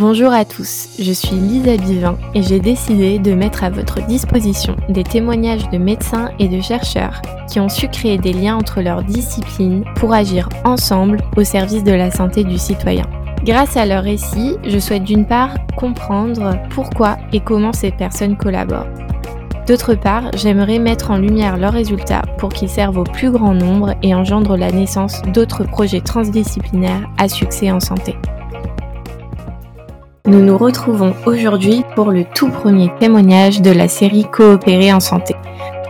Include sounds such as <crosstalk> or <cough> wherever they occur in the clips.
Bonjour à tous, je suis Lisa Bivin et j'ai décidé de mettre à votre disposition des témoignages de médecins et de chercheurs qui ont su créer des liens entre leurs disciplines pour agir ensemble au service de la santé du citoyen. Grâce à leurs récits, je souhaite d'une part comprendre pourquoi et comment ces personnes collaborent. D'autre part, j'aimerais mettre en lumière leurs résultats pour qu'ils servent au plus grand nombre et engendrent la naissance d'autres projets transdisciplinaires à succès en santé. Nous nous retrouvons aujourd'hui pour le tout premier témoignage de la série Coopérer en santé.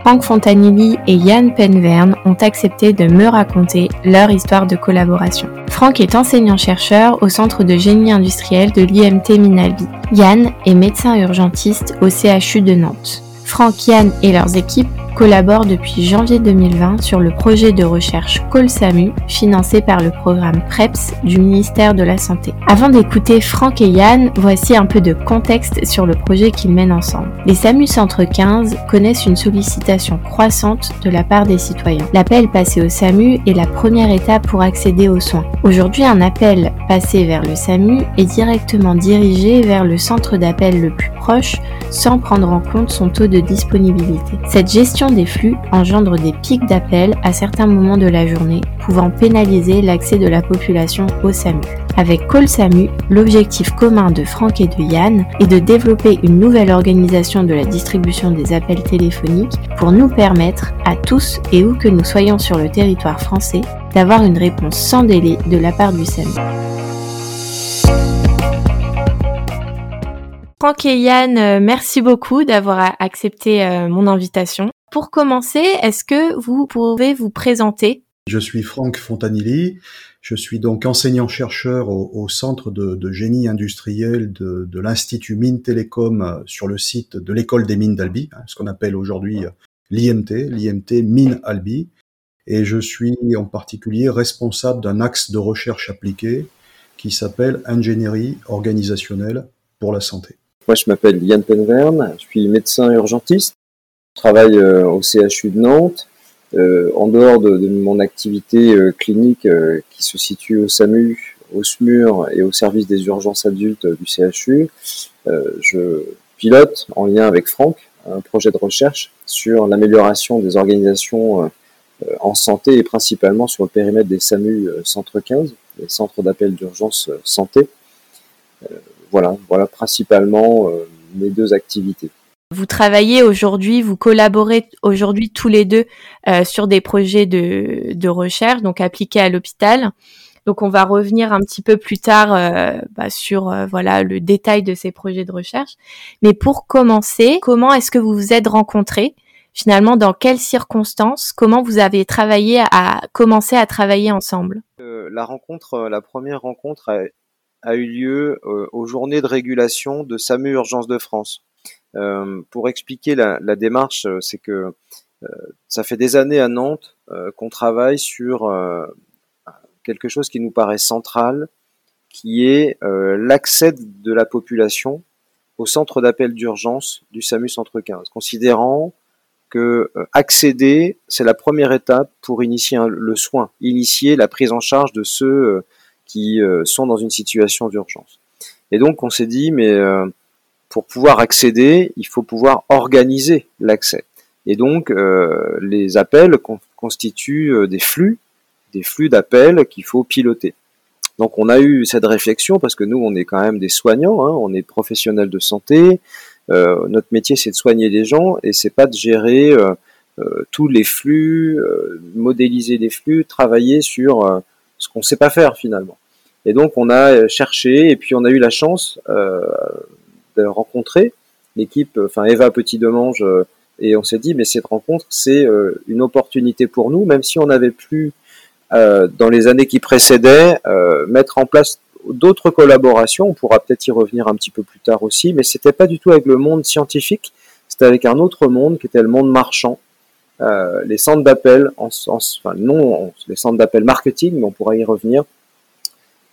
Franck Fontanilli et Yann Penverne ont accepté de me raconter leur histoire de collaboration. Franck est enseignant-chercheur au Centre de génie industriel de l'IMT Minalbi. Yann est médecin urgentiste au CHU de Nantes. Franck, Yann et leurs équipes collabore depuis janvier 2020 sur le projet de recherche COLSAMU financé par le programme PREPS du ministère de la Santé. Avant d'écouter Franck et Yann, voici un peu de contexte sur le projet qu'ils mènent ensemble. Les SAMU Centre 15 connaissent une sollicitation croissante de la part des citoyens. L'appel passé au SAMU est la première étape pour accéder aux soins. Aujourd'hui, un appel passé vers le SAMU est directement dirigé vers le centre d'appel le plus proche sans prendre en compte son taux de disponibilité. Cette gestion des flux engendre des pics d'appels à certains moments de la journée, pouvant pénaliser l'accès de la population au SAMU. Avec Call SAMU, l'objectif commun de Franck et de Yann est de développer une nouvelle organisation de la distribution des appels téléphoniques pour nous permettre, à tous et où que nous soyons sur le territoire français, d'avoir une réponse sans délai de la part du SAMU. Franck et Yann, euh, merci beaucoup d'avoir accepté euh, mon invitation. Pour commencer, est-ce que vous pouvez vous présenter? Je suis Franck Fontanilli. Je suis donc enseignant-chercheur au, Centre de, génie industriel de, l'Institut Mines Télécom euh, sur le site de l'école des mines d'Albi, hein, ce qu'on appelle aujourd'hui euh, l'IMT, l'IMT Mines Albi. Et je suis en particulier responsable d'un axe de recherche appliquée qui s'appelle ingénierie organisationnelle pour la santé. Moi, je m'appelle Yann Penverne, je suis médecin urgentiste je travaille euh, au CHU de Nantes. Euh, en dehors de, mon activité euh, clinique qui se situe au SAMU, au SMUR et au service des urgences adultes du CHU, je pilote en lien avec Franck un projet de recherche sur l'amélioration des organisations en santé et principalement sur le périmètre des SAMU Centre 15, les centres d'appel d'urgence santé. Voilà, voilà principalement mes deux activités. Vous travaillez aujourd'hui, vous collaborez aujourd'hui tous les deux euh, sur des projets de, de, recherche, donc appliqués à l'hôpital. Donc on va revenir un petit peu plus tard euh, bah, sur euh, voilà le détail de ces projets de recherche. Mais pour commencer, comment est-ce que vous vous êtes rencontrés? Finalement, dans quelles circonstances? Comment vous avez travaillé à commencer à travailler ensemble? La rencontre, la première rencontre a, a eu lieu aux journées de régulation de SAMU Urgence de France. Euh, pour expliquer la, la démarche, euh, c'est que euh, ça fait des années à Nantes qu'on travaille sur quelque chose qui nous paraît central, qui est l'accès de la population au centre d'appel d'urgence du SAMU Centre 15, considérant que accéder, c'est la première étape pour initier le soin, initier la prise en charge de ceux qui sont dans une situation d'urgence. Et donc on s'est dit, mais pour pouvoir accéder, il faut pouvoir organiser l'accès. Et donc, euh, les appels constituent euh, des flux, des flux d'appels qu'il faut piloter. Donc, on a eu cette réflexion parce que nous, on est quand même des soignants, hein, on est professionnels de santé. Euh, notre métier, c'est de soigner les gens et c'est pas de gérer tous les flux, modéliser les flux, travailler sur ce qu'on sait pas faire finalement. Et donc, on a cherché et puis on a eu la chance rencontrer l'équipe, enfin Eva Petit-Demange, euh, et on s'est dit, mais cette rencontre, c'est euh, une opportunité pour nous, même si on n'avait plus, euh, dans les années qui précédaient, mettre en place d'autres collaborations. On pourra peut-être y revenir un petit peu plus tard aussi, mais c'était pas du tout avec le monde scientifique, c'était avec un autre monde qui était le monde marchand. les centres d'appel, en, enfin non, les centres d'appel marketing, mais on pourra y revenir, euh,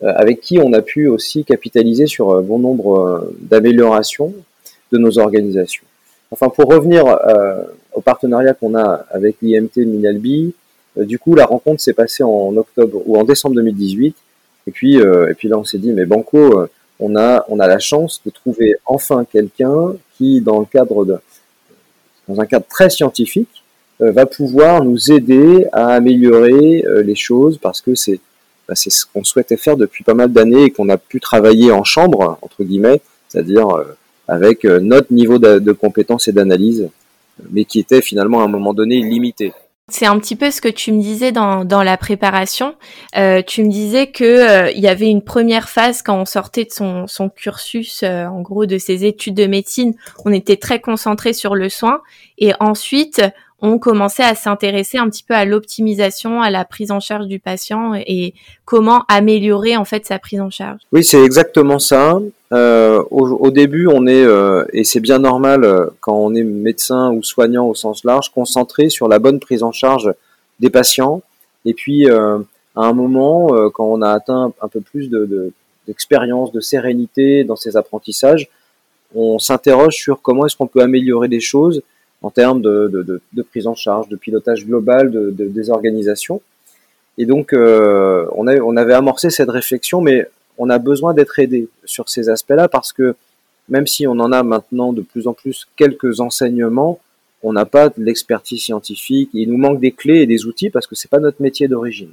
avec qui on a pu aussi capitaliser sur euh, bon nombre euh, d'améliorations de nos organisations. Enfin, pour revenir au partenariat qu'on a avec l'IMT Minalbi, du coup, la rencontre s'est passée en octobre ou en décembre 2018. Et puis, et puis là, on s'est dit, mais Banco, on a, on a la chance de trouver enfin quelqu'un qui, dans le cadre de, dans un cadre très scientifique, euh, va pouvoir nous aider à améliorer euh, les choses parce que c'est bah, c'est ce qu'on souhaitait faire depuis pas mal d'années et qu'on a pu travailler en chambre entre guillemets, c'est-à-dire avec notre niveau de, de compétence et d'analyse, mais qui était finalement à un moment donné limité. C'est un petit peu ce que tu me disais dans, la préparation. Euh, tu me disais que euh, il y avait une première phase quand on sortait de son, cursus, euh, en gros de ses études de médecine, on était très concentré sur le soin, et ensuite on commençait à s'intéresser un petit peu à l'optimisation, à la prise en charge du patient et comment améliorer en fait sa prise en charge. Oui, c'est exactement ça. Euh, au, début, on est euh, et c'est bien normal euh, quand on est médecin ou soignant au sens large, concentré sur la bonne prise en charge des patients. Et puis à un moment, quand on a atteint un peu plus de, d'expérience, de sérénité dans ses apprentissages, on s'interroge sur comment est-ce qu'on peut améliorer les choses en termes de, de, de, prise en charge, de pilotage global de, des organisations. Et donc, euh, on, a, on avait amorcé cette réflexion, mais on a besoin d'être aidé sur ces aspects-là parce que même si on en a maintenant de plus en plus quelques enseignements, on n'a pas de l'expertise scientifique. Il nous manque des clés et des outils parce que c'est pas notre métier d'origine.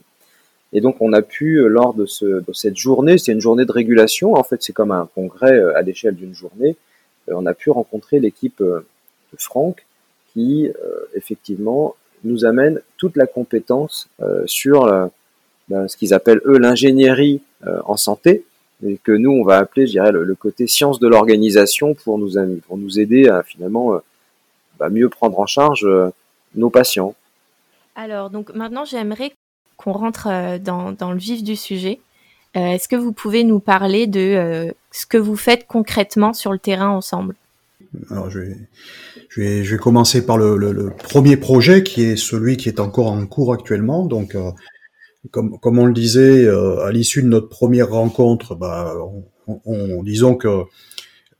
Et donc, on a pu, lors de, ce, de cette journée, c'est une journée de régulation. En fait, c'est comme un congrès euh, à l'échelle d'une journée. Euh, on a pu rencontrer l'équipe de Franck qui euh, effectivement nous amène toute la compétence euh, sur euh, ben, ce qu'ils appellent eux l'ingénierie en santé, et que nous on va appeler, je dirais, le, côté science de l'organisation pour nous pour nous aider à finalement bah, mieux prendre en charge nos patients. Alors donc maintenant j'aimerais qu'on rentre dans, dans, le vif du sujet. Est-ce que vous pouvez nous parler de ce que vous faites concrètement sur le terrain ensemble? Alors je vais, je vais, je vais commencer par le, premier projet qui est celui qui est encore en cours actuellement. Donc, euh, comme, comme on le disait euh, à l'issue de notre première rencontre, bah, on, on, disons que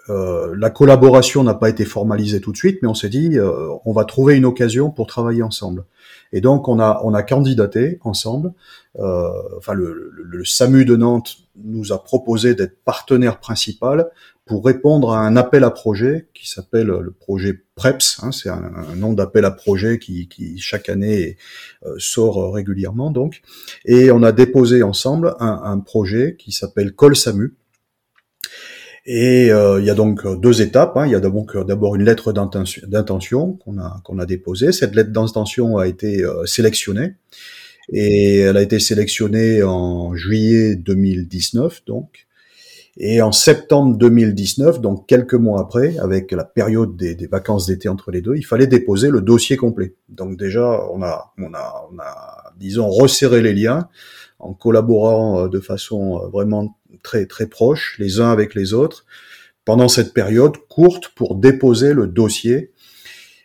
euh, la collaboration n'a pas été formalisée tout de suite, mais on s'est dit on va trouver une occasion pour travailler ensemble. Et donc on a on a candidaté ensemble. Enfin le, le, SAMU de Nantes nous a proposé d'être partenaire principal pour répondre à un appel à projet qui s'appelle le projet PREPS. Hein, c'est un, nom d'appel à projet qui, qui chaque année euh, sort régulièrement. Donc, et on a déposé ensemble un, un projet qui s'appelle Col Samu. Et euh, il y a donc deux étapes. Hein. Il y a d'abord une lettre d'intention qu'on a qu'on a déposée. Cette lettre d'intention a été euh, sélectionnée et elle a été sélectionnée en juillet 2019 donc et en septembre 2019, donc quelques mois après, avec la période des, vacances d'été entre les deux, il fallait déposer le dossier complet. Donc déjà, on a, on a, on a, disons, resserré les liens en collaborant euh, de façon euh, vraiment très très proche les uns avec les autres pendant cette période courte pour déposer le dossier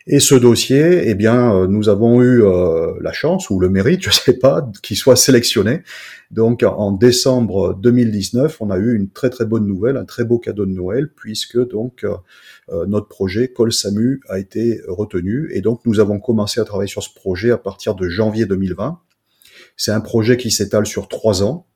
et ce dossier, eh bien, euh, nous avons eu euh, la chance ou le mérite, <laughs> je ne sais pas, qu'il soit sélectionné. Donc, en décembre 2019, on a eu une très très bonne nouvelle, un très beau cadeau de Noël, puisque donc euh, notre projet Col Samu a été retenu. Et donc, nous avons commencé à travailler sur ce projet à partir de janvier 2020. C'est un projet qui s'étale sur trois ans.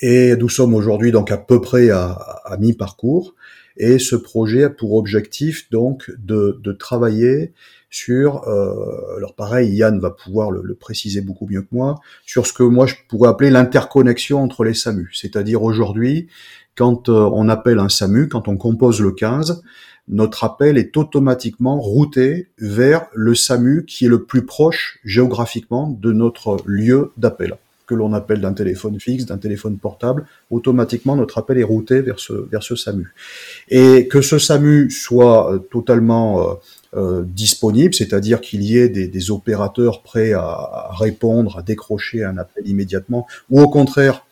Et nous sommes aujourd'hui donc à peu près à, à mi-parcours. Et ce projet a pour objectif donc de, travailler sur, euh, alors pareil, Yann va pouvoir le, le, préciser beaucoup mieux que moi, sur ce que moi je pourrais appeler l'interconnexion entre les SAMU. C'est-à-dire aujourd'hui, quand euh, on appelle un SAMU, quand on compose le 15, notre appel est automatiquement routé vers le SAMU qui est le plus proche géographiquement de notre lieu d'appel que l'on appelle d'un téléphone fixe, d'un téléphone portable, automatiquement notre appel est routé vers ce, vers ce SAMU. Et que ce SAMU soit euh, totalement euh, euh, disponible, c'est-à-dire qu'il y ait des, des, opérateurs prêts à, répondre, à décrocher un appel immédiatement, ou au contraire,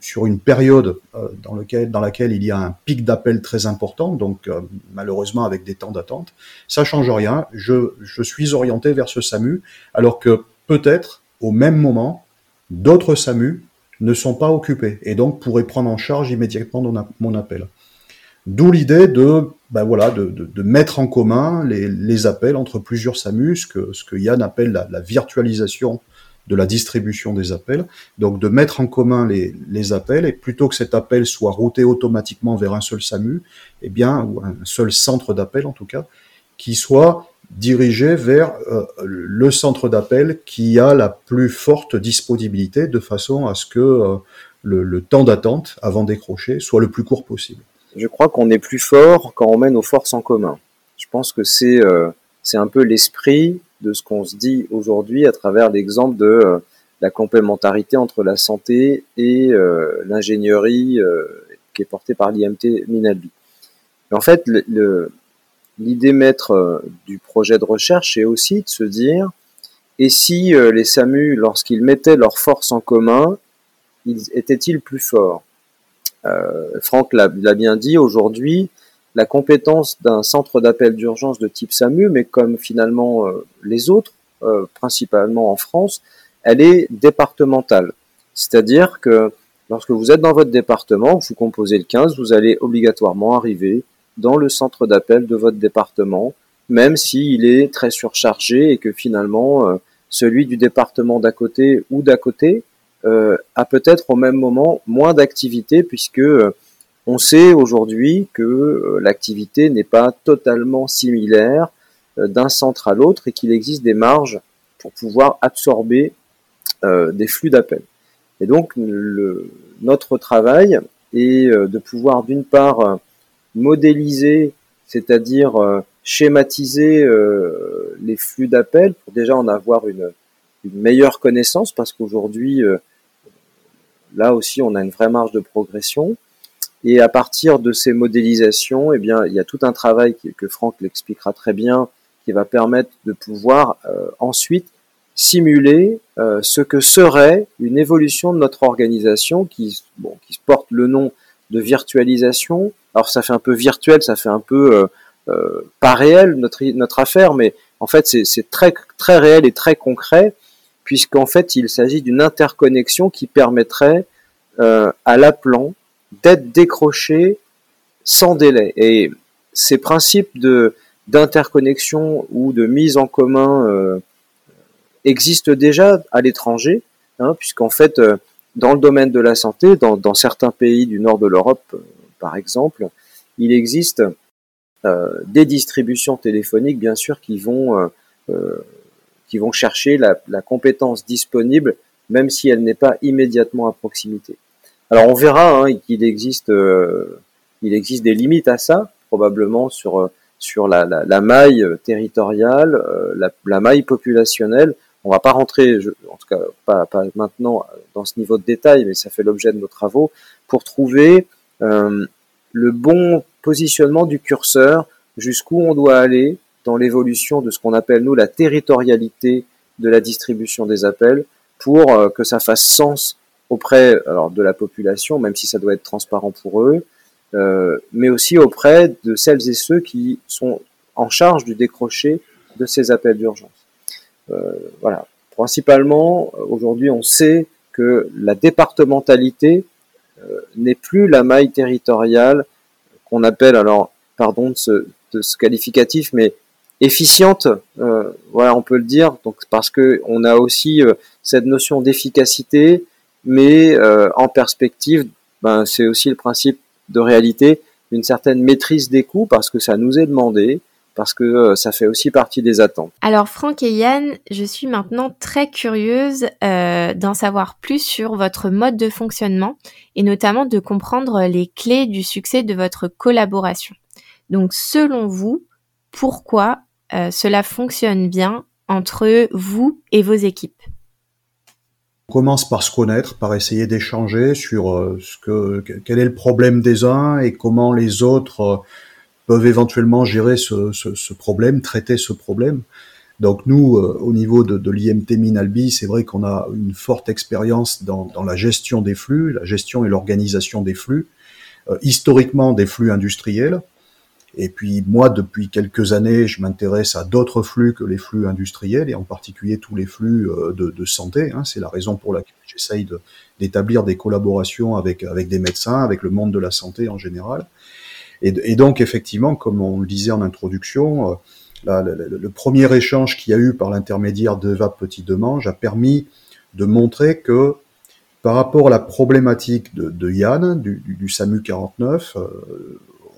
sur une période dans, lequel, dans laquelle il y a un pic d'appel très important, donc malheureusement avec des temps d'attente, ça change rien. Je, je suis orienté vers ce SAMU, alors que peut-être au même moment, D'autres SAMU ne sont pas occupés et donc pourraient prendre en charge immédiatement mon appel. D'où l'idée de, ben voilà, de, mettre en commun les, appels entre plusieurs SAMU, ce que, Yann appelle la, la virtualisation de la distribution des appels. Donc de mettre en commun les, les appels et plutôt que cet appel soit routé automatiquement vers un seul SAMU, eh bien, ou un seul centre d'appel en tout cas, qui soit dirigé vers euh, le centre d'appel qui a la plus forte disponibilité de façon à ce que euh, le, temps d'attente avant décrocher soit le plus court possible. Je crois qu'on est plus fort quand on met nos forces en commun. Je pense que c'est euh, un peu l'esprit de ce qu'on se dit aujourd'hui à travers l'exemple de la complémentarité entre la santé et l'ingénierie qui est portée par l'IMT Minalbi. En fait, le, l'idée maître euh, du projet de recherche est aussi de se dire, et si euh, les SAMU, lorsqu'ils mettaient leurs forces en commun, ils étaient-ils plus forts? Euh, Franck l'a bien dit, aujourd'hui, la compétence d'un centre d'appel d'urgence de type SAMU, mais comme finalement les autres, principalement en France, elle est départementale. C'est-à-dire que lorsque vous êtes dans votre département, vous composez le 15, vous allez obligatoirement arriver dans le centre d'appel de votre département, même s'il est très surchargé et que finalement euh, celui du département d'à côté ou d'à côté euh, a peut-être au même moment moins d'activité puisque euh, on sait aujourd'hui que l'activité n'est pas totalement similaire d'un centre à l'autre et qu'il existe des marges pour pouvoir absorber des flux d'appels. Et donc le, notre travail est de pouvoir d'une part modéliser, c'est-à-dire euh, schématiser euh, les flux d'appels pour déjà en avoir une, meilleure connaissance parce qu'aujourd'hui, euh, là aussi, on a une vraie marge de progression. Et à partir de ces modélisations, eh bien, il y a tout un travail que Franck l'expliquera très bien, qui va permettre de pouvoir ensuite simuler ce que serait une évolution de notre organisation qui, bon, qui porte le nom de virtualisation. Alors ça fait un peu virtuel, ça fait un peu euh, euh, pas réel notre notre affaire, mais en fait c'est très très réel et très concret puisqu'en fait il s'agit d'une interconnexion qui permettrait euh, à l'appelant d'être décroché sans délai. Et ces principes d'interconnexion ou de mise en commun euh, existent déjà à l'étranger, hein, puisqu'en fait dans le domaine de la santé, dans, certains pays du nord de l'Europe, euh, par exemple, il existe euh, des distributions téléphoniques, bien sûr, qui vont, euh, qui vont chercher la, compétence disponible, même si elle n'est pas immédiatement à proximité. Alors on verra hein, qu'il existe, il existe des limites à ça, probablement sur sur la, la, maille territoriale, la, la, maille populationnelle. On va pas rentrer, en tout cas pas, pas, maintenant dans ce niveau de détail, mais ça fait l'objet de nos travaux, pour trouver euh, le bon positionnement du curseur, jusqu'où on doit aller dans l'évolution de ce qu'on appelle nous la territorialité de la distribution des appels, pour euh, que ça fasse sens auprès alors, de la population, même si ça doit être transparent pour eux, euh, mais aussi auprès de celles et ceux qui sont en charge du décrocher de ces appels d'urgence. Euh, voilà. Principalement, aujourd'hui, on sait que la départementalité n'est plus la maille territoriale qu'on appelle, alors, pardon de ce, de ce qualificatif, mais efficiente, euh, voilà, on peut le dire, donc parce que on a aussi cette notion d'efficacité, mais euh, en perspective, ben, c'est aussi le principe de réalité, une certaine maîtrise des coûts, parce que ça nous est demandé, parce que euh, ça fait aussi partie des attentes. Alors Franck et Yann, je suis maintenant très curieuse euh, d'en savoir plus sur votre mode de fonctionnement et notamment de comprendre les clés du succès de votre collaboration. Donc selon vous, pourquoi euh, cela fonctionne bien entre vous et vos équipes? On commence par se connaître, par essayer d'échanger sur ce que, quel est le problème des uns et comment les autres peuvent éventuellement gérer ce, problème, traiter ce problème. Donc nous, euh, au niveau de, de l'IMT Minalbi, c'est vrai qu'on a une forte expérience dans, la gestion des flux, la gestion et l'organisation des flux, euh, historiquement des flux industriels. Et puis moi, depuis quelques années, je m'intéresse à d'autres flux que les flux industriels, et en particulier tous les flux euh, de, de santé. Hein. C'est la raison pour laquelle j'essaye d'établir des collaborations avec, avec des médecins, avec le monde de la santé en général. Et, donc, effectivement, comme on le disait en introduction, euh, le, premier échange qu'il y a eu par l'intermédiaire de VAP Petit Demange a permis de montrer que par rapport à la problématique de, Yann, du, SAMU 49,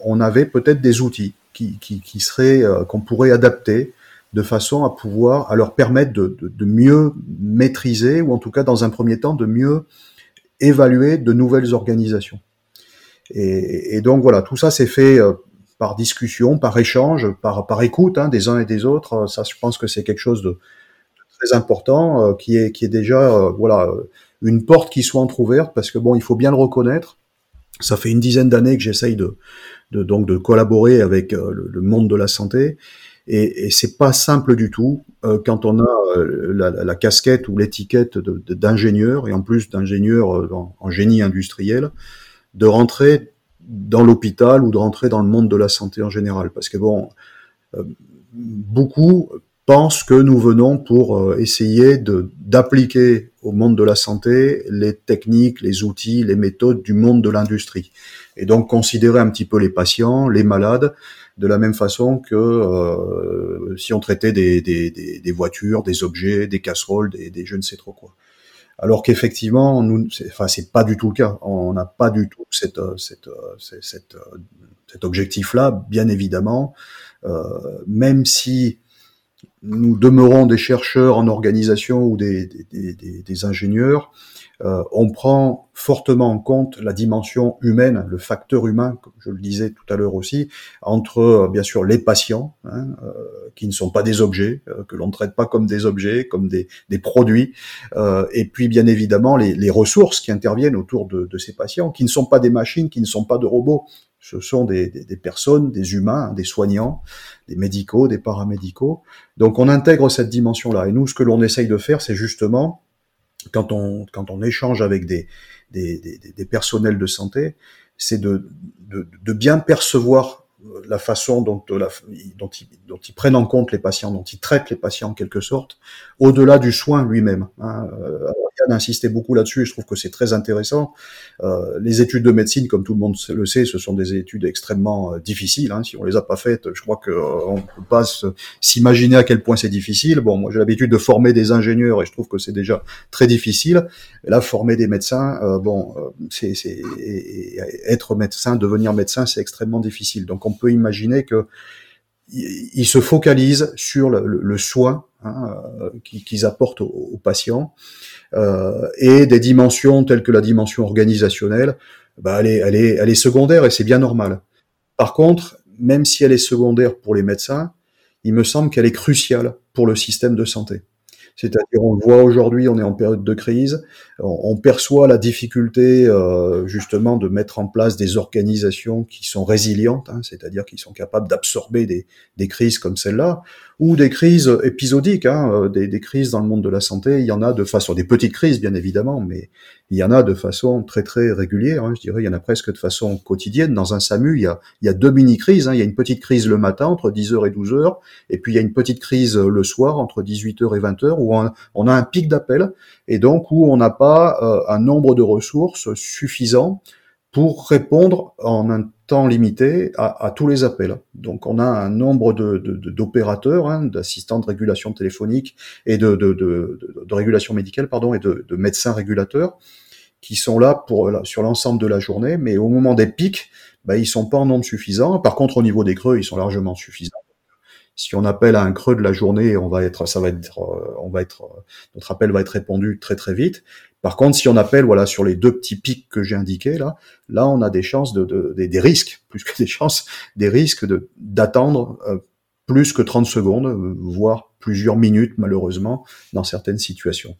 on avait peut-être des outils qui, seraient qu'on pourrait adapter de façon à pouvoir à leur permettre de, mieux maîtriser ou en tout cas dans un premier temps de mieux évaluer de nouvelles organisations. Et, donc voilà, tout ça s'est fait euh, par discussion, par échange, par, par écoute hein, des uns et des autres. Ça, je pense que c'est quelque chose de très important euh, qui est qui est déjà euh, voilà une porte qui soit entrouverte parce que bon, il faut bien le reconnaître. Ça fait une dizaine d'années que j'essaye de, de, donc de collaborer avec le, monde de la santé et, et c'est pas simple du tout quand on a la, la, casquette ou l'étiquette d'ingénieur et en plus d'ingénieur en, génie industriel de rentrer dans l'hôpital ou de rentrer dans le monde de la santé en général. Parce que bon, euh, beaucoup pensent que nous venons pour euh, essayer d'appliquer au monde de la santé les techniques, les outils, les méthodes du monde de l'industrie. Et donc considérer un petit peu les patients, les malades, de la même façon que euh, si on traitait des, des, des, voitures, des objets, des casseroles, des, des je ne sais trop quoi alors qu'effectivement, nous, enfin, c'est pas du tout le cas. On n'a pas du tout euh, euh, euh, cet objectif-là, bien évidemment. Même si nous demeurons des chercheurs en organisation ou des ingénieurs, euh, on prend fortement en compte la dimension humaine, le facteur humain, comme je le disais tout à l'heure aussi, entre euh, bien sûr les patients, hein, euh, qui ne sont pas des objets, que l'on ne traite pas comme des objets, comme des, produits, et puis bien évidemment les, ressources qui interviennent autour de, ces patients, qui ne sont pas des machines, qui ne sont pas de robots, ce sont des, des, personnes, des humains, des soignants, des médicaux, des paramédicaux. Donc on intègre cette dimension-là. Et nous, ce que l'on essaye de faire, c'est justement quand on, quand on échange avec des, des, des, personnels de santé, c'est de, de, bien percevoir la façon dont, la, dont, ils, prennent en compte les patients, dont ils traitent les patients en quelque sorte, au-delà du soin lui-même. Hein. Euh, Yann insistait beaucoup là-dessus et je trouve que c'est très intéressant. Euh, les études de médecine, comme tout le monde le sait, ce sont des études extrêmement euh, difficiles. Hein. Si on les a pas faites, je crois qu'on euh, ne peut pas s'imaginer à quel point c'est difficile. Bon, moi j'ai l'habitude de former des ingénieurs et je trouve que c'est déjà très difficile. Là, former des médecins, euh, bon, c'est être médecin, devenir médecin, c'est extrêmement difficile. Donc on peut imaginer que ils se focalisent sur le, soin hein, qu'ils apportent aux patients euh, et des dimensions telles que la dimension organisationnelle, bah, elle est secondaire et c'est bien normal. Par contre, même si elle est secondaire pour les médecins, il me semble qu'elle est cruciale pour le système de santé. C'est-à-dire, on le voit aujourd'hui, on est en période de crise, on, perçoit la difficulté euh, justement de mettre en place des organisations qui sont résilientes, hein, c'est-à-dire qui sont capables d'absorber des, des, crises comme celle-là, ou des crises épisodiques, hein, euh, des, crises dans le monde de la santé. Il y en a de façon, des petites crises bien évidemment, mais il y en a de façon très très régulière. Hein, je dirais, il y en a presque de façon quotidienne. Dans un SAMU, il y a, il y a deux mini-crises. Hein, il y a une petite crise le matin entre 10h et 12h, et puis il y a une petite crise le soir entre 18h et 20h, où on, on a un pic d'appel, et donc où on n'a pas euh, un nombre de ressources suffisant pour répondre en un temps limité à, tous les appels. Donc on a un nombre d'opérateurs, de, hein, d'assistants de régulation téléphonique et de, de, régulation médicale, pardon, et de, médecins régulateurs qui sont là pour sur l'ensemble de la journée, mais au moment des pics, bah, ils sont pas en nombre suffisant. Par contre, au niveau des creux, ils sont largement suffisants. Si on appelle à un creux de la journée, on va être, ça va être, euh, on va être, euh, notre appel va être répondu très très vite. Par contre, si on appelle voilà sur les deux petits pics que j'ai indiqués là, là on a des chances de, des, risques <laughs> plus que des chances, des risques de d'attendre euh, plus que 30 secondes, voire plusieurs minutes malheureusement dans certaines situations.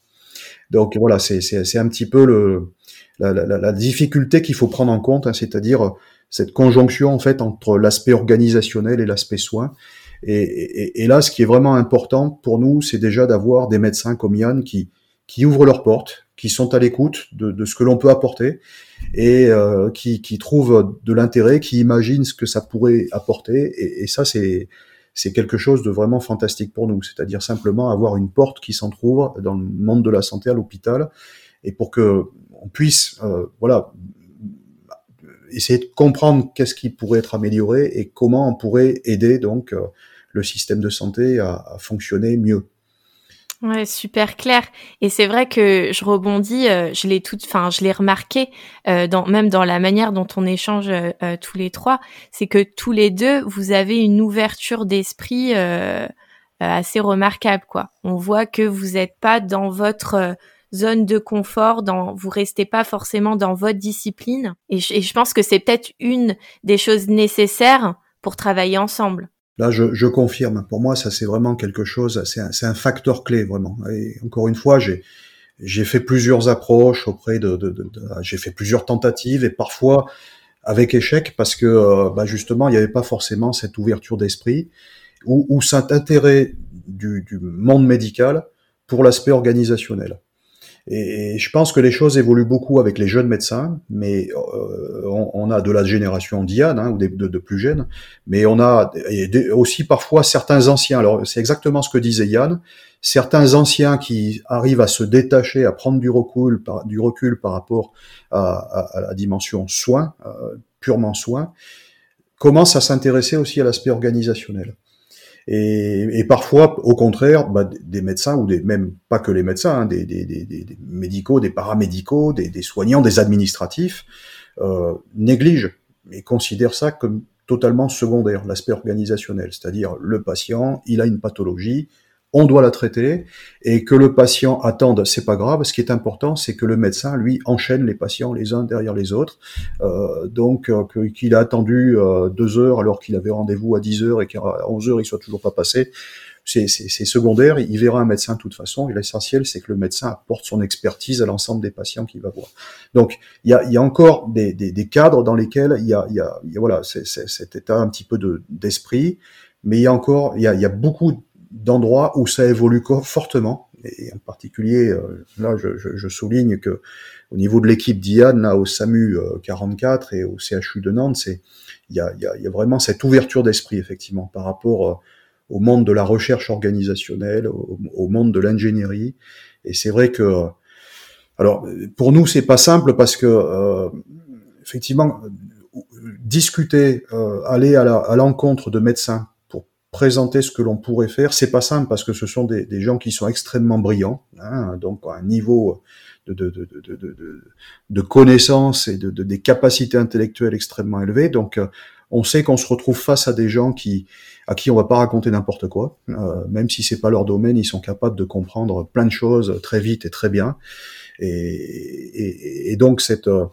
Donc voilà, c'est un petit peu le, la, difficulté qu'il faut prendre en compte, hein, c'est-à-dire cette conjonction en fait entre l'aspect organisationnel et l'aspect soin. Et, et, et, là, ce qui est vraiment important pour nous, c'est déjà d'avoir des médecins comme Yann qui, qui ouvrent leurs portes, qui sont à l'écoute de, de, ce que l'on peut apporter et euh, qui, qui trouvent de l'intérêt, qui imaginent ce que ça pourrait apporter. Et, ça, c'est c'est quelque chose de vraiment fantastique pour nous. C'est-à-dire simplement avoir une porte qui s'entrouvre dans le monde de la santé à l'hôpital et pour que on puisse, euh, voilà, essayer de comprendre qu'est-ce qui pourrait être amélioré et comment on pourrait aider donc euh, le système de santé à, fonctionner mieux. Ouais, super clair. Et c'est vrai que je rebondis, euh, je l'ai tout, enfin, je l'ai remarqué, euh, dans, même dans la manière dont on échange euh, tous les trois, c'est que tous les deux, vous avez une ouverture d'esprit assez remarquable, quoi. On voit que vous n'êtes pas dans votre zone de confort, dans, vous restez pas forcément dans votre discipline. Et et je pense que c'est peut-être une des choses nécessaires pour travailler ensemble. Là, je, confirme. Pour moi, ça c'est vraiment quelque chose. C'est un, facteur clé vraiment. Et encore une fois, j'ai fait plusieurs approches auprès de, j'ai fait plusieurs tentatives et parfois avec échec parce que euh, bah justement il n'y avait pas forcément cette ouverture d'esprit ou, ou cet intérêt du, du monde médical pour l'aspect organisationnel. Et, je pense que les choses évoluent beaucoup avec les jeunes médecins, mais euh, on, a de la génération Diane hein, ou de, de, plus jeunes, mais on a aussi parfois certains anciens. Alors c'est exactement ce que disait Yann, certains anciens qui arrivent à se détacher, à prendre du recul par, du recul par rapport à, à, la dimension soins, euh, purement soins, commencent à s'intéresser aussi à l'aspect organisationnel. Et, parfois, au contraire, bah, des médecins ou des même pas que les médecins, hein, des, des, des, des, médicaux, des paramédicaux, des, soignants, des administratifs euh, négligent et considèrent ça comme totalement secondaire, l'aspect organisationnel, c'est-à-dire le patient, il a une pathologie, on doit la traiter et que le patient attende, c'est pas grave. Ce qui est important, c'est que le médecin, lui, enchaîne les patients les uns derrière les autres. Euh, donc, euh, qu'il a attendu euh, deux heures alors qu'il avait rendez-vous à 10 heures et qu'à 11 heures il soit toujours pas passé, c'est secondaire. Il verra un médecin de toute façon. Et l'essentiel, c'est que le médecin apporte son expertise à l'ensemble des patients qu'il va voir. Donc, il y a, y a, encore des, des, des, cadres dans lesquels il y a, il y a, voilà, c'est cet état un petit peu d'esprit. mais il y a encore, il y a, y a beaucoup d'endroits où ça évolue fortement. Et en particulier, euh, là, je, je, je, souligne que au niveau de l'équipe d'IAN, là, au SAMU 44 euh, et au CHU de Nantes, c'est il y a, y, a, y a, vraiment cette ouverture d'esprit effectivement par rapport euh, au monde de la recherche organisationnelle, au, monde de l'ingénierie. Et c'est vrai que, alors, pour nous, c'est pas simple parce que effectivement, discuter, aller à l'encontre de médecins présenter ce que l'on pourrait faire. C'est pas simple parce que ce sont des, des gens qui sont extrêmement brillants, hein, donc à un niveau de, de, de, de, de connaissances et de, des capacités intellectuelles extrêmement élevées. Donc, euh, on sait qu'on se retrouve face à des gens qui, à qui on va pas raconter n'importe quoi, euh, même si c'est pas leur domaine, ils sont capables de comprendre plein de choses très vite et très bien. Et, et, et donc cette euh,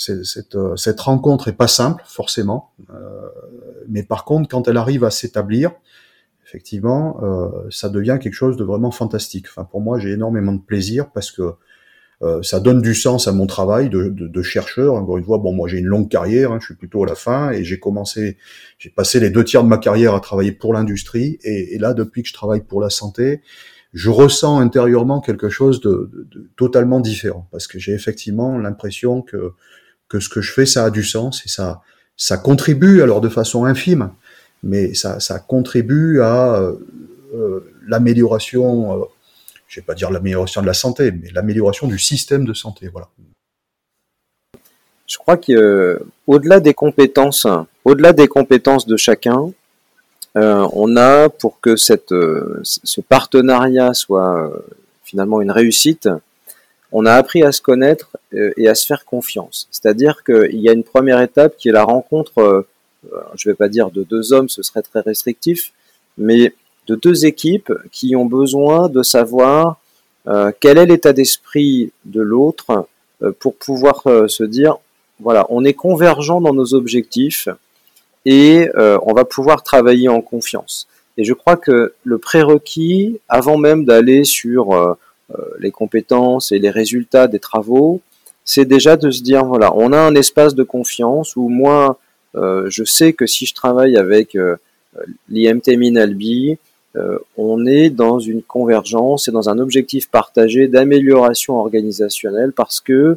cette, euh, cette, rencontre est pas simple forcément, euh, mais par contre, quand elle arrive à s'établir, effectivement, euh, ça devient quelque chose de vraiment fantastique. Enfin, pour moi, j'ai énormément de plaisir parce que euh, ça donne du sens à mon travail de, de, de chercheur. Encore une fois, bon, moi j'ai une longue carrière, hein, je suis plutôt à la fin et j'ai commencé, j'ai passé les deux tiers de ma carrière à travailler pour l'industrie et, et, là, depuis que je travaille pour la santé, je ressens intérieurement quelque chose de, de totalement différent parce que j'ai effectivement l'impression que que ce que je fais, ça a du sens et ça, ça contribue, alors de façon infime, mais ça, ça contribue à euh, euh l'amélioration, euh, je vais pas dire l'amélioration de la santé, mais l'amélioration du système de santé. Voilà. Je crois qu'au-delà des compétences, au-delà des compétences de chacun, euh, on a pour que cette, euh, ce partenariat soit finalement une réussite, on a appris à se connaître euh, et à se faire confiance. C'est-à-dire qu'il y a une première étape qui est la rencontre, euh, je ne vais pas dire de deux hommes, ce serait très restrictif, mais de deux équipes qui ont besoin de savoir euh, quel est l'état d'esprit de l'autre pour pouvoir se dire, voilà, on est convergent dans nos objectifs et on va pouvoir travailler en confiance. Et je crois que le prérequis, avant même d'aller sur euh, les compétences et les résultats des travaux, c'est déjà de se dire voilà, on a un espace de confiance où moi, euh, je sais que si je travaille avec euh, l'IMT Minalbi, on est dans une convergence et dans un objectif partagé d'amélioration organisationnelle parce que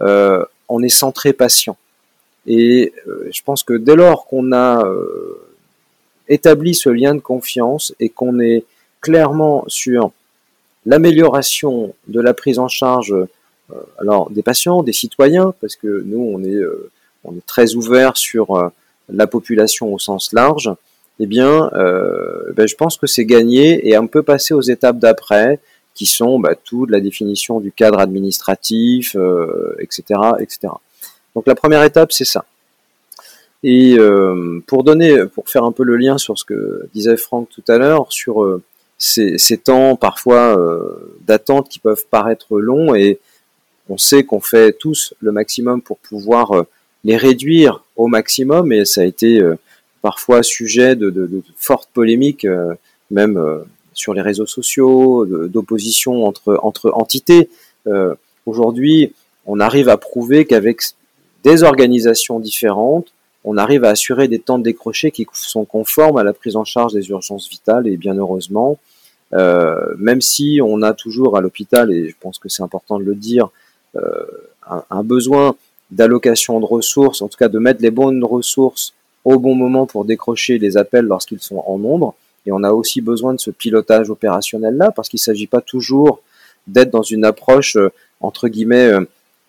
on est centré patient. Et je pense que dès lors qu'on a établi ce lien de confiance et qu'on est clairement sur l'amélioration de la prise en charge euh, alors des patients, des citoyens, parce que nous on est, euh, on est très ouvert sur euh, la population au sens large, eh bien, ben, je pense que c'est gagné et on peut passer aux étapes d'après, qui sont bah, toute la définition du cadre administratif, etc., etc. Donc la première étape, c'est ça. Et pour donner, pour faire un peu le lien sur ce que disait Franck tout à l'heure, sur ces, temps parfois euh, d'attente qui peuvent paraître longs, et on sait qu'on fait tous le maximum pour pouvoir euh, les réduire au maximum, et ça a été euh, parfois sujet de, de, de fortes polémiques, même sur les réseaux sociaux, d'opposition entre, entre entités. Aujourd'hui, on arrive à prouver qu'avec des organisations différentes, on arrive à assurer des temps de décroché qui sont conformes à la prise en charge des urgences vitales et bien heureusement, euh, même si on a toujours à l'hôpital, et je pense que c'est important de le dire, euh, un, besoin d'allocation de ressources, en tout cas de mettre les bonnes ressources au bon moment pour décrocher les appels lorsqu'ils sont en nombre. Et on a aussi besoin de ce pilotage opérationnel-là, parce qu'il ne s'agit pas toujours d'être dans une approche, euh, entre guillemets,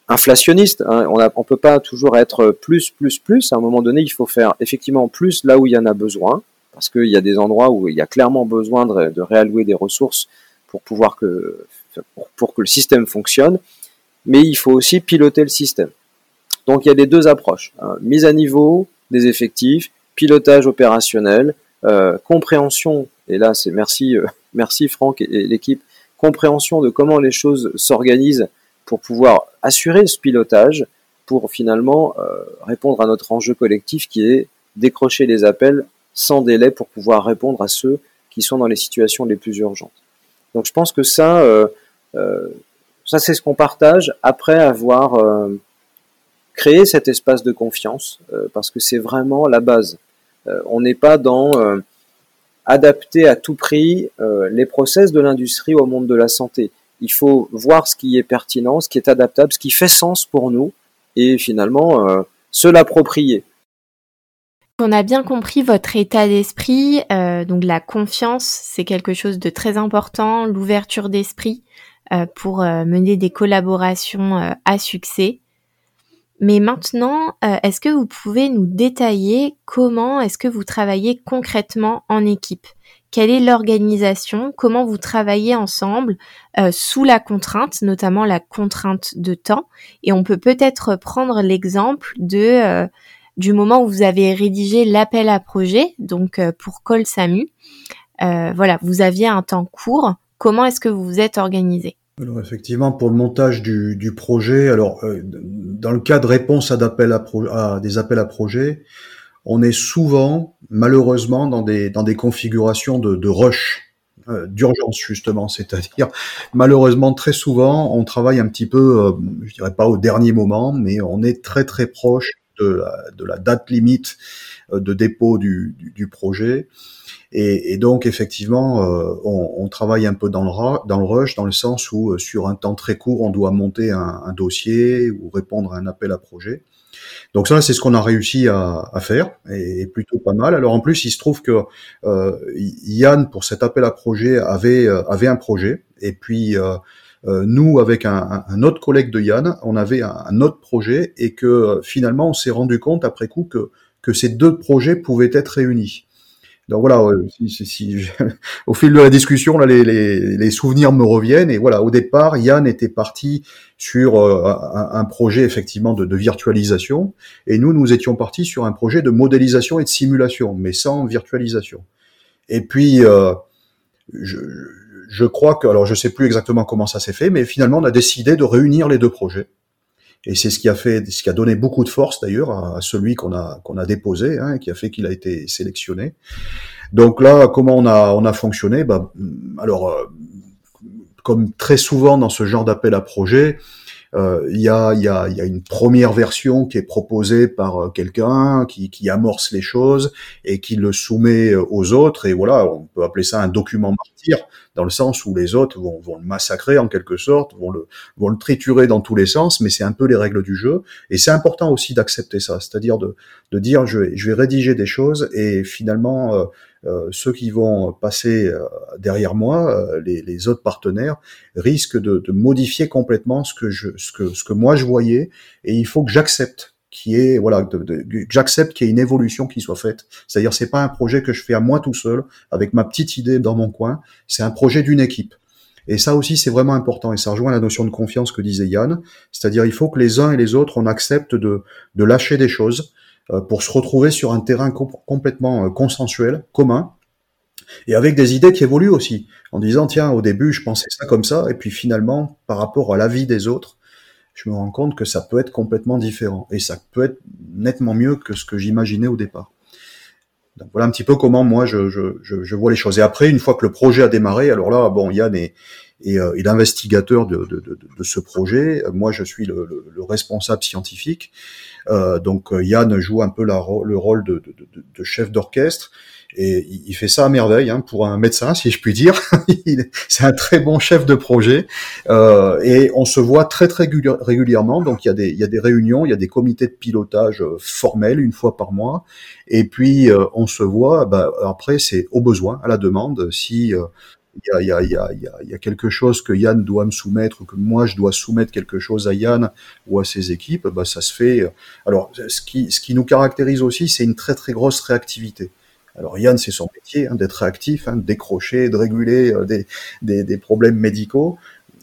inflationniste. Hein. On ne peut pas toujours être plus, plus, plus. À un moment donné, il faut faire effectivement plus là où il y en a besoin, parce qu'il y a des endroits où il y a clairement besoin de, réallouer des ressources pour pouvoir que, pour, que le système fonctionne. Mais il faut aussi piloter le système. Donc il y a les deux approches hein. mise à niveau des effectifs, pilotage opérationnel, euh, compréhension. Et là, c'est merci, euh, <laughs> merci Franck et l'équipe. Compréhension de comment les choses s'organisent pour pouvoir assurer ce pilotage, pour finalement euh, répondre à notre enjeu collectif qui est décrocher les appels sans délai pour pouvoir répondre à ceux qui sont dans les situations les plus urgentes. Donc je pense que ça, euh, euh, ça c'est ce qu'on partage après avoir euh, créé cet espace de confiance, euh, parce que c'est vraiment la base. On n'est pas dans adapter à tout prix les process de l'industrie au monde de la santé il faut voir ce qui est pertinent, ce qui est adaptable, ce qui fait sens pour nous, et finalement se l'approprier. On a bien compris votre état d'esprit, euh, donc la confiance, c'est quelque chose de très important, l'ouverture d'esprit euh, pour euh, mener des collaborations à succès. Mais maintenant, est-ce que vous pouvez nous détailler comment est-ce que vous travaillez concrètement en équipe? Quelle est l'organisation, comment vous travaillez ensemble sous la contrainte, notamment la contrainte de temps? Et on peut peut-être prendre l'exemple de du moment où vous avez rédigé l'appel à projet, donc euh, pour Col Samu. Euh, voilà, vous aviez un temps court. Comment est-ce que vous vous êtes organisé? Alors effectivement, pour le montage du, du projet, alors euh, dans le cas de réponse à, à, à des appels à projet, on est souvent, malheureusement, dans des, dans des configurations de, de rush, euh, d'urgence justement, c'est-à-dire malheureusement très souvent on travaille un petit peu, euh, je dirais pas au dernier moment, mais on est très très proche de la, de la date limite euh, de dépôt du, du, du projet. Et, et, donc effectivement, euh, on, on, travaille un peu dans le, dans le rush, dans le sens où euh, sur un temps très court, on doit monter un, un dossier ou répondre à un appel à projet. Donc ça, c'est ce qu'on a réussi à, à, faire, et plutôt pas mal. Alors en plus, il se trouve que euh, Yann, pour cet appel à projet, avait, euh, avait un projet, et puis euh, nous, avec un, un, autre collègue de Yann, on avait un, un autre projet, et que euh, finalement, on s'est rendu compte après coup que, que ces deux projets pouvaient être réunis. Donc voilà, si, si, si, <laughs> au fil de la discussion, là, les, les, les, souvenirs me reviennent. Et voilà, au départ, Yann était parti sur euh, un, un, projet effectivement de, de, virtualisation, et nous, nous étions partis sur un projet de modélisation et de simulation, mais sans virtualisation. Et puis, euh, je, je crois que, alors je sais plus exactement comment ça s'est fait, mais finalement, on a décidé de réunir les deux projets. Et c'est ce qui a fait, ce qui a donné beaucoup de force d'ailleurs à, celui qu'on a qu'on a déposé, hein, qui a fait qu'il a été sélectionné. Donc là, comment on a on a fonctionné? Bah, alors euh, comme très souvent dans ce genre d'appel à projet, il y, a, y, a, y, a, une première version qui est proposée par euh, quelqu'un qui, qui, amorce les choses et qui le soumet euh, aux autres. Et voilà, on peut appeler ça un document martyr, dans le sens où les autres vont, vont le massacrer en quelque sorte, vont le, vont le triturer dans tous les sens, mais c'est un peu les règles du jeu. Et c'est important aussi d'accepter ça, c'est-à-dire de, de dire je vais, je vais rédiger des choses et finalement... Euh, euh, ceux qui vont passer euh, derrière moi, euh, les, les, autres partenaires, risquent de, de, modifier complètement ce que, je, ce, que, ce que moi je voyais, et il faut que j'accepte qui est voilà j'accepte qu'il y ait une évolution qui soit faite. C'est-à-dire c'est pas un projet que je fais à moi tout seul avec ma petite idée dans mon coin. C'est un projet d'une équipe. Et ça aussi, c'est vraiment important. Et ça rejoint la notion de confiance que disait Yann. C'est-à-dire, il faut que les uns et les autres, on accepte de, de lâcher des choses. euh, pour se retrouver sur un terrain complètement euh, consensuel, commun, et avec des idées qui évoluent aussi. En disant, tiens, au début, je pensais ça comme ça, et puis finalement, par rapport à la vie des autres, je me rends compte que ça peut être complètement différent. Et ça peut être nettement mieux que ce que j'imaginais au départ. Voilà un petit peu comment moi je, vois les choses. Et après, une fois que le projet a démarré, alors là, bon, Yann est, est, euh, est l'investigateur de, ce projet. Moi, je suis le, le, le responsable scientifique. Euh, donc euh, Yann joue un peu le rôle de chef d'orchestre. Et il fait ça à merveille hein, pour un médecin, si je puis dire. <laughs> c'est un très bon chef de projet. Euh, et on se voit très très régulièrement. Donc il y, a des, il y a des réunions, il y a des comités de pilotage euh, formels une fois par mois. Et puis euh, on se voit. Bah, après, c'est au besoin, à la demande. Si euh, il y, a, y a, y a, y a, quelque chose que Yann doit me soumettre, ou que moi je dois soumettre quelque chose à Yann ou à ses équipes, bah, ça se fait. Alors, ce qui, ce qui nous caractérise aussi, c'est une très très grosse réactivité. Alors Yann, c'est son métier hein, d'être réactif, hein, de décrocher, de réguler euh, des, des, des, problèmes médicaux.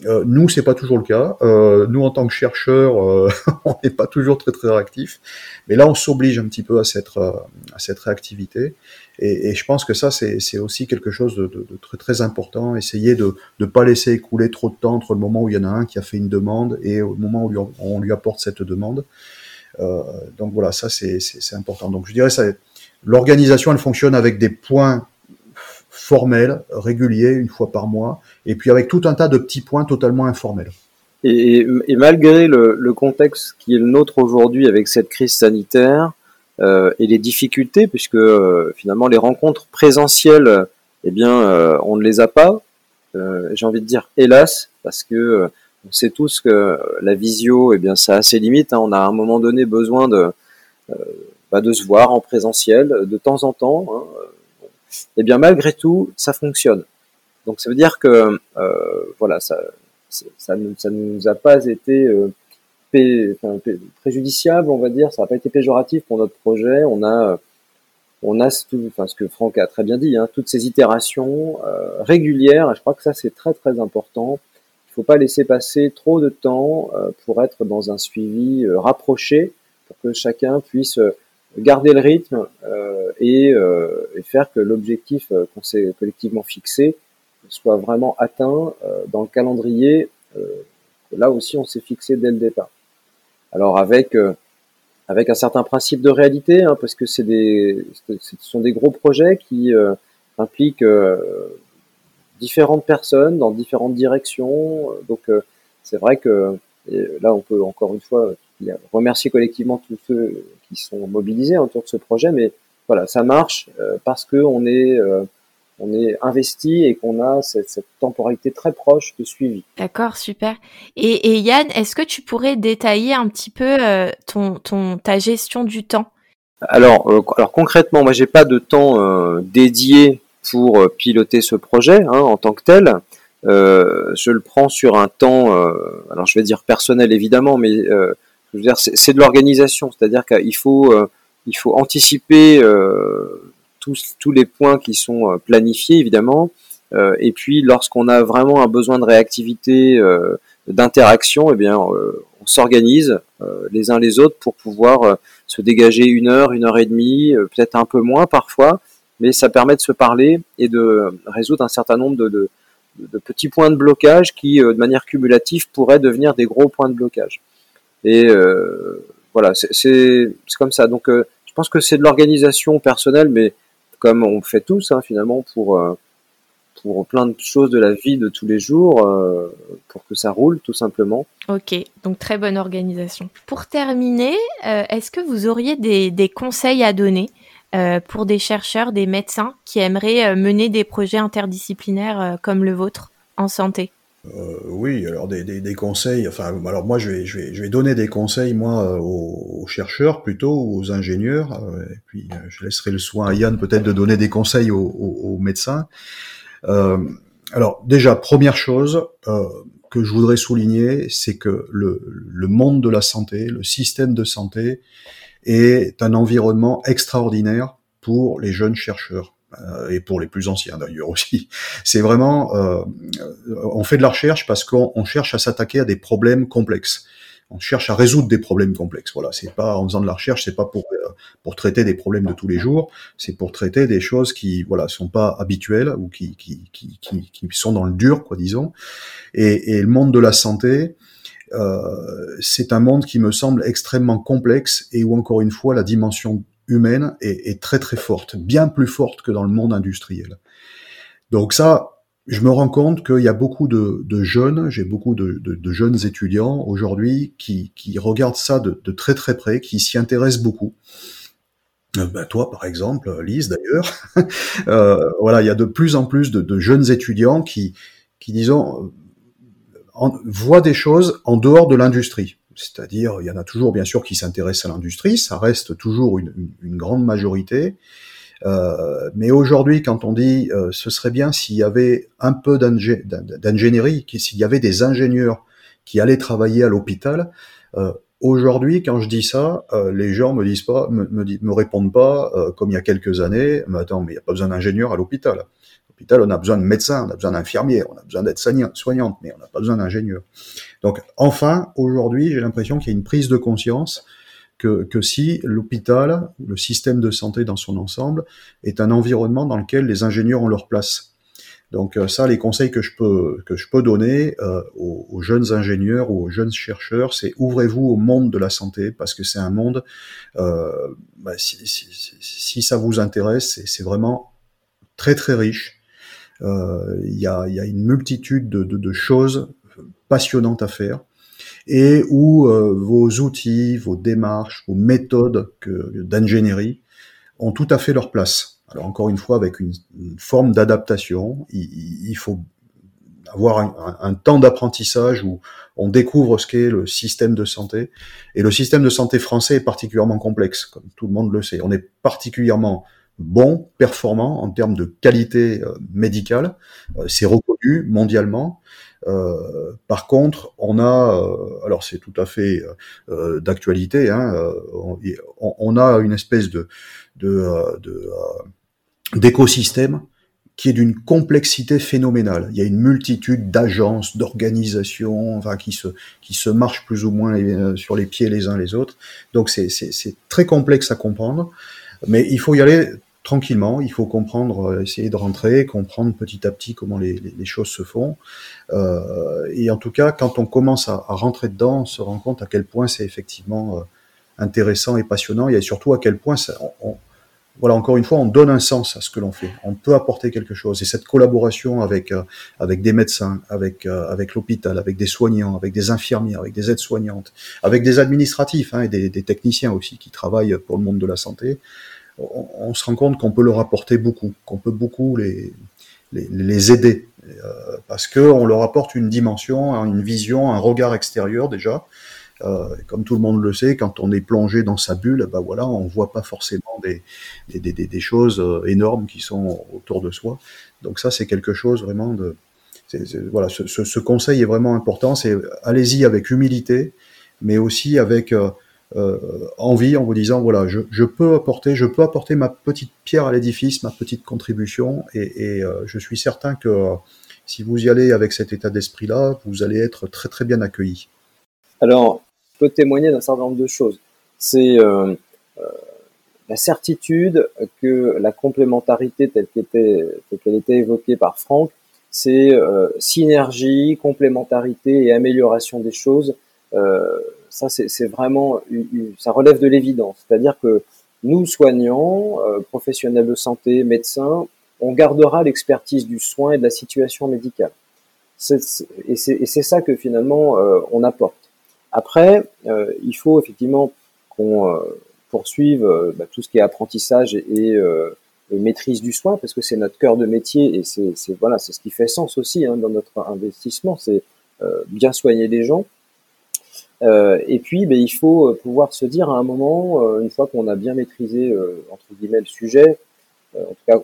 Euh, nous, c'est pas toujours le cas. Euh, nous, en tant que chercheurs, euh, <laughs> on n'est pas toujours très très réactifs. Mais là, on s'oblige un petit peu à cette euh, à cette réactivité. Et, et je pense que ça, c'est aussi quelque chose de, de, de, très très important. Essayer de ne pas laisser écouler trop de temps entre le moment où il y en a un qui a fait une demande et au moment où on lui apporte cette demande. donc voilà, ça c'est important. Donc je dirais ça L'organisation, elle fonctionne avec des points formels, réguliers, une fois par mois, et puis avec tout un tas de petits points totalement informels. Et, malgré le, contexte qui est le nôtre aujourd'hui avec cette crise sanitaire euh, et les difficultés, puisque euh, finalement les rencontres présentielles, eh bien, euh, on ne les a pas. Euh, j'ai envie de dire hélas, parce que euh, on sait tous que la visio, eh bien, ça a ses limites. Hein. On a à un moment donné besoin de bah, de se voir en présentiel de temps en temps. Hein. Et eh bien malgré tout, ça fonctionne. Donc ça veut dire que euh, voilà, ça, ça, ne ça nous a pas été euh, préjudiciable, on va dire. Ça n'a pas été péjoratif pour notre projet. On a on a tout, enfin, ce que Franck a très bien dit, hein, toutes ces itérations euh, régulières. Je crois que ça c'est très très important. Il faut pas laisser passer trop de temps euh, pour être dans un suivi euh, rapproché, pour que chacun puisse garder le rythme euh, et, euh, et, faire que l'objectif euh, qu'on s'est collectivement fixé soit vraiment atteint euh, dans le calendrier. là aussi, on s'est fixé dès le départ. Alors avec avec un certain principe de réalité, hein, parce que c'est des ce sont des gros projets qui impliquent différentes personnes dans différentes directions. Donc c'est vrai que là, on peut encore une fois remercier collectivement tous ceux qui sont mobilisés autour de ce projet, mais voilà, ça marche euh, parce que on est euh, on est investi et qu'on a cette, cette, temporalité très proche de suivi. D'accord, super. Et, et Yann, est-ce que tu pourrais détailler un petit peu euh, ton, ton, ta gestion du temps? Alors, alors concrètement, moi, j'ai pas de temps dédié pour piloter ce projet hein, en tant que tel. je le prends sur un temps, alors je vais dire personnel évidemment, mais je veux dire, c'est de l'organisation, c'est-à-dire qu'il faut, euh, il faut anticiper euh, tous, tous les points qui sont euh, planifiés, évidemment. et puis, lorsqu'on a vraiment un besoin de réactivité, d'interaction, eh bien, on s'organise les uns les autres pour pouvoir se dégager une heure, une heure et demie, peut-être un peu moins parfois, mais ça permet de se parler et de résoudre un certain nombre de, de, de petits points de blocage qui, de manière cumulative, pourraient devenir des gros points de blocage. Et euh, voilà, c'est comme ça. Donc, euh, je pense que c'est de l'organisation personnelle, mais comme on fait tous hein, finalement pour euh, pour plein de choses de la vie de tous les jours, pour que ça roule tout simplement. Ok, donc très bonne organisation. Pour terminer, est-ce que vous auriez des, conseils à donner pour des chercheurs, des médecins qui aimeraient mener des projets interdisciplinaires comme le vôtre en santé? Euh, oui, alors des, conseils. Enfin, alors moi, je vais, je vais, je vais donner des conseils moi euh, aux, chercheurs plutôt, aux ingénieurs. Euh, et puis, je laisserai le soin à Yann peut-être de donner des conseils aux, médecins. Alors, déjà, première chose que je voudrais souligner, c'est que le, le monde de la santé, le système de santé, est un environnement extraordinaire pour les jeunes chercheurs. Et pour les plus anciens d'ailleurs <laughs> aussi. C'est vraiment, on fait de la recherche parce qu'on cherche à s'attaquer à des problèmes complexes on cherche à résoudre des problèmes complexes. Voilà, c'est pas en faisant de la recherche, c'est pas pour euh, pour traiter des problèmes de tous les jours, c'est pour traiter des choses qui voilà sont pas habituelles ou qui qui qui qui, sont dans le dur, quoi, disons. Et, et le monde de la santé, euh, c'est un monde qui me semble extrêmement complexe et où encore une fois la dimension humaine est, est très très forte, bien plus forte que dans le monde industriel. Donc ça, je me rends compte qu'il y a beaucoup de, jeunes, j'ai beaucoup de, jeunes étudiants aujourd'hui qui, regardent ça de, très très près, qui s'y intéressent beaucoup. Euh, ben toi, par exemple, Lise d'ailleurs, <laughs> euh, voilà, il y a de plus en plus de, jeunes étudiants qui, qui disons, voient des choses en dehors de l'industrie. C'est-à-dire, il y en a toujours, bien sûr, qui s'intéressent à l'industrie, ça reste toujours une, grande majorité, euh, mais aujourd'hui, quand on dit euh, ce serait bien s'il y avait un peu d'ingénierie, s'il y avait des ingénieurs qui allaient travailler à l'hôpital, euh, aujourd'hui, quand je dis ça, les gens me disent pas, me, me, répondent pas comme il y a quelques années. Mais attends, mais il n'y a pas besoin d'ingénieurs à l'hôpital. On a besoin de médecins, on a besoin d'infirmiers, on a besoin d'être soignantes, mais on n'a pas besoin d'ingénieurs. Donc, enfin, aujourd'hui, j'ai l'impression qu'il y a une prise de conscience que, si l'hôpital, le système de santé dans son ensemble, est un environnement dans lequel les ingénieurs ont leur place. Donc euh, ça, les conseils que je peux que je peux donner euh, aux, jeunes ingénieurs ou aux jeunes chercheurs, c'est ouvrez-vous au monde de la santé parce que c'est un monde. Euh, bah, si, ça vous intéresse, c'est vraiment très très riche. Il y a, y, a, une multitude de, de, de choses passionnantes à faire et où euh, vos outils, vos démarches, vos méthodes d'ingénierie ont tout à fait leur place. Alors encore une fois, avec une, forme d'adaptation, il, faut avoir un, temps d'apprentissage où on découvre ce qu'est le système de santé. Et le système de santé français est particulièrement complexe, comme tout le monde le sait. On est particulièrement bon, performant en termes de qualité euh, médicale. Euh, c'est reconnu mondialement. Euh, par contre, on a, euh, alors c'est tout à fait euh, d'actualité, hein, on, a une espèce de d'écosystème qui est d'une complexité phénoménale. Il y a une multitude d'agences, d'organisations, enfin qui se qui se marchent plus ou moins sur les pieds les uns les autres. Donc c'est très complexe à comprendre, mais il faut y aller tranquillement. Il faut comprendre, euh, essayer de rentrer, comprendre petit à petit comment les, choses se font. Euh, et en tout cas, quand on commence à, rentrer dedans, on se rend compte à quel point c'est effectivement euh, intéressant et passionnant, et surtout à quel point ça, voilà, encore une fois, on donne un sens à ce que l'on fait. On peut apporter quelque chose. Et cette collaboration avec euh, avec des médecins, avec avec l'hôpital, avec des soignants, avec des infirmières, avec des aides-soignantes, avec des administratifs hein, et des, des, techniciens aussi qui travaillent pour le monde de la santé, on, se rend compte qu'on peut leur apporter beaucoup, qu'on peut beaucoup les, les, aider, euh, parce qu'on leur apporte une dimension, une vision, un regard extérieur déjà. Euh, comme tout le monde le sait, quand on est plongé dans sa bulle, bah voilà, on voit pas forcément des, choses euh, énormes qui sont autour de soi. Donc ça, c'est quelque chose vraiment de, voilà, ce, conseil est vraiment important. C'est allez-y avec humilité, mais aussi avec euh, envie en vous disant voilà, je, peux apporter, je peux apporter ma petite pierre à l'édifice, ma petite contribution, et, euh, je suis certain que euh, si vous y allez avec cet état d'esprit-là, vous allez être très très bien accueilli. Alors, je peux témoigner d'un certain nombre de choses. C'est euh, la certitude que la complémentarité telle qu'elle était, était évoquée par Franck, c'est synergie, complémentarité et amélioration des choses. Euh, ça, c'est vraiment, ça relève de l'évidence. C'est-à-dire que nous, soignants, euh, professionnels de santé, médecins, on gardera l'expertise du soin et de la situation médicale. et c'est ça que finalement euh, on apporte. Après, euh, il faut effectivement qu'on poursuive bah, tout ce qui est apprentissage et, et, maîtrise du soin, parce que c'est notre cœur de métier et c'est voilà, c'est ce qui fait sens aussi hein, dans notre investissement, c'est bien soigner les gens. Euh, et puis, ben, il faut euh, pouvoir se dire à un moment, euh, une fois qu'on a bien maîtrisé entre guillemets le sujet, en tout cas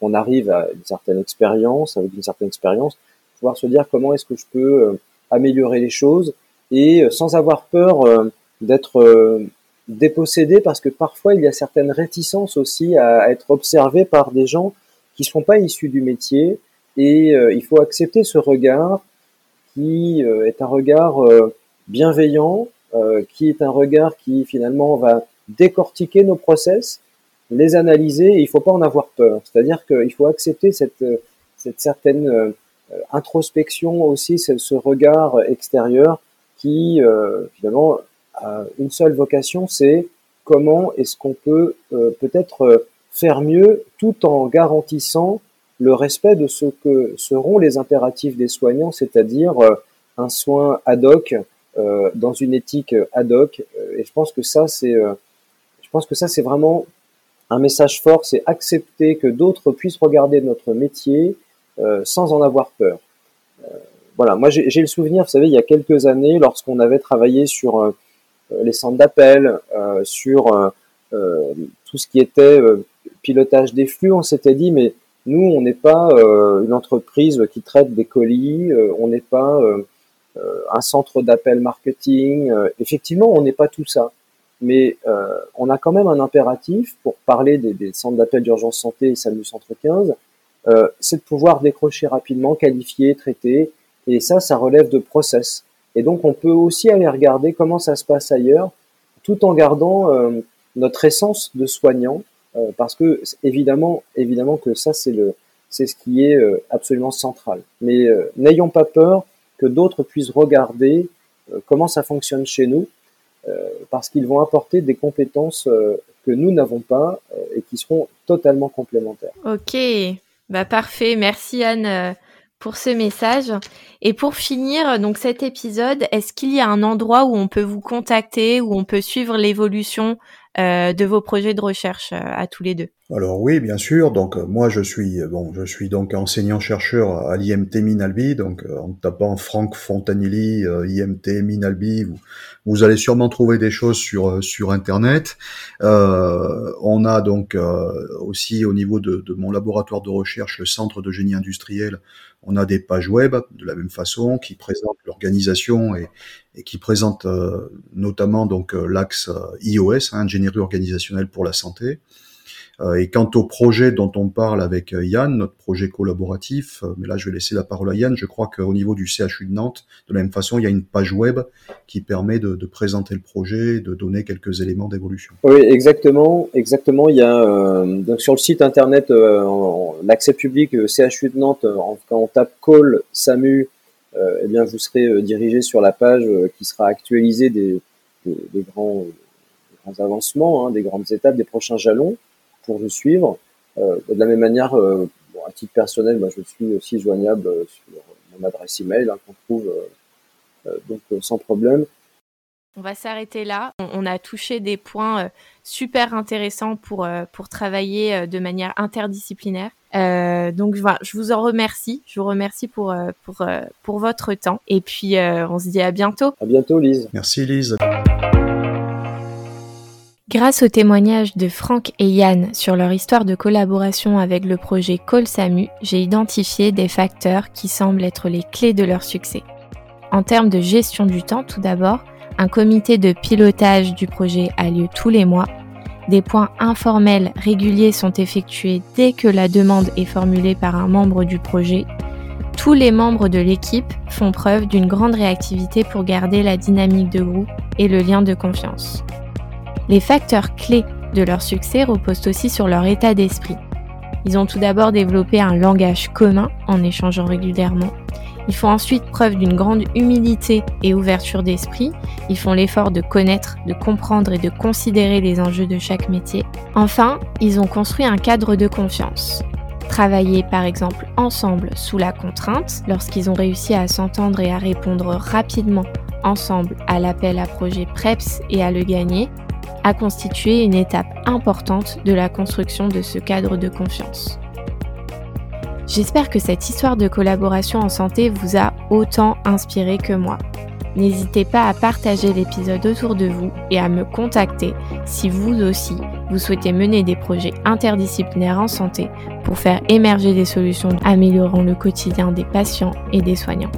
qu'on arrive à une certaine expérience, avec une certaine expérience, pouvoir se dire comment est-ce que je peux améliorer les choses et sans avoir peur d'être dépossédé, parce que parfois il y a certaines réticences aussi à, être observé par des gens qui ne sont pas issus du métier. Et il faut accepter ce regard qui est un regard bienveillant, qui est un regard qui finalement va décortiquer nos process, les analyser, et il ne faut pas en avoir peur. C'est-à-dire qu'il faut accepter cette, cette certaine introspection aussi, ce, regard extérieur qui finalement a une seule vocation, c'est comment est-ce qu'on peut euh, peut-être euh, faire mieux tout en garantissant le respect de ce que seront les impératifs des soignants, c'est-à-dire euh, un soin ad hoc dans une éthique ad hoc. et je pense que ça, c'est, je pense que ça, c'est vraiment un message fort, c'est accepter que d'autres puissent regarder notre métier sans en avoir peur. Voilà, moi j'ai le souvenir, vous savez, il y a quelques années, lorsqu'on avait travaillé sur euh, les centres d'appel, euh, sur euh, tout ce qui était pilotage des flux, on s'était dit, mais nous, on n'est pas une entreprise qui traite des colis, on n'est pas un centre d'appel marketing. effectivement, on n'est pas tout ça. Mais on a quand même un impératif pour parler des, des centres d'appel d'urgence santé et SAMU Centre 15, c'est de pouvoir décrocher rapidement, qualifier, traiter. Et ça, ça relève de process. Et donc, on peut aussi aller regarder comment ça se passe ailleurs, tout en gardant euh, notre essence de soignant, euh, parce que évidemment, évidemment que ça, c'est le, c'est ce qui est euh, absolument central. Mais n'ayons pas peur que d'autres puissent regarder comment ça fonctionne chez nous, parce qu'ils vont apporter des compétences que nous n'avons pas et qui seront totalement complémentaires. Ok, bah parfait. Merci Anne pour ce message. Et pour finir donc cet épisode, est-ce qu'il y a un endroit où on peut vous contacter, où on peut suivre l'évolution euh, de vos projets de recherche euh, à tous les deux? Alors oui, bien sûr. Donc euh, moi je suis bon, je suis donc enseignant chercheur à l'IMT Minalbi. Donc en tapant Franck Fontanilli IMT Minalbi, vous, vous, allez sûrement trouver des choses sur sur internet. on a donc aussi au niveau de, mon laboratoire de recherche, le Centre de génie industriel, on a des pages web de la même façon qui présentent l'organisation et, qui présentent euh, notamment donc euh, l'axe euh, IOS, hein, ingénierie organisationnelle pour la santé. Euh, et quant au projet dont on parle avec euh, Yann, notre projet collaboratif, euh, mais là je vais laisser la parole à Yann, je crois qu'au niveau du CHU de Nantes, de la même façon, il y a une page web qui permet de, de présenter le projet, de donner quelques éléments d'évolution. Oui, exactement, exactement. Il y a donc sur le site internet, l'accès public CHU de Nantes, quand on tape call SAMU, eh bien vous serez dirigé sur la page qui sera actualisée des, des, des grands, grands avancements, hein, des grandes étapes, des prochains jalons pour nous suivre. Euh, de la même manière, euh, bon, à titre personnel, moi, je suis aussi joignable euh, sur mon adresse email hein, qu'on trouve donc sans problème. On va s'arrêter là. On, a touché des points super intéressants pour, pour travailler de manière interdisciplinaire. Euh, donc voilà, je vous en remercie. Je vous remercie pour, pour, pour votre temps. Et puis on se dit à bientôt. À bientôt Lise. Merci Lise. Grâce au témoignage de Franck et Yann sur leur histoire de collaboration avec le projet Colsamu, j'ai identifié des facteurs qui semblent être les clés de leur succès. En termes de gestion du temps, tout d'abord, un comité de pilotage du projet a lieu tous les mois. Des points informels réguliers sont effectués dès que la demande est formulée par un membre du projet. Tous les membres de l'équipe font preuve d'une grande réactivité pour garder la dynamique de groupe et le lien de confiance. Les facteurs clés de leur succès reposent aussi sur leur état d'esprit. Ils ont tout d'abord développé un langage commun en échangeant régulièrement. Ils font ensuite preuve d'une grande humilité et ouverture d'esprit. Ils font l'effort de connaître, de comprendre et de considérer les enjeux de chaque métier. Enfin, ils ont construit un cadre de confiance. Travailler par exemple ensemble sous la contrainte, lorsqu'ils ont réussi à s'entendre et à répondre rapidement ensemble à l'appel à projet PREPS et à le gagner, a constitué une étape importante de la construction de ce cadre de confiance. J'espère que cette histoire de collaboration en santé vous a autant inspiré que moi. N'hésitez pas à partager l'épisode autour de vous et à me contacter si vous aussi vous souhaitez mener des projets interdisciplinaires en santé pour faire émerger des solutions améliorant le quotidien des patients et des soignants.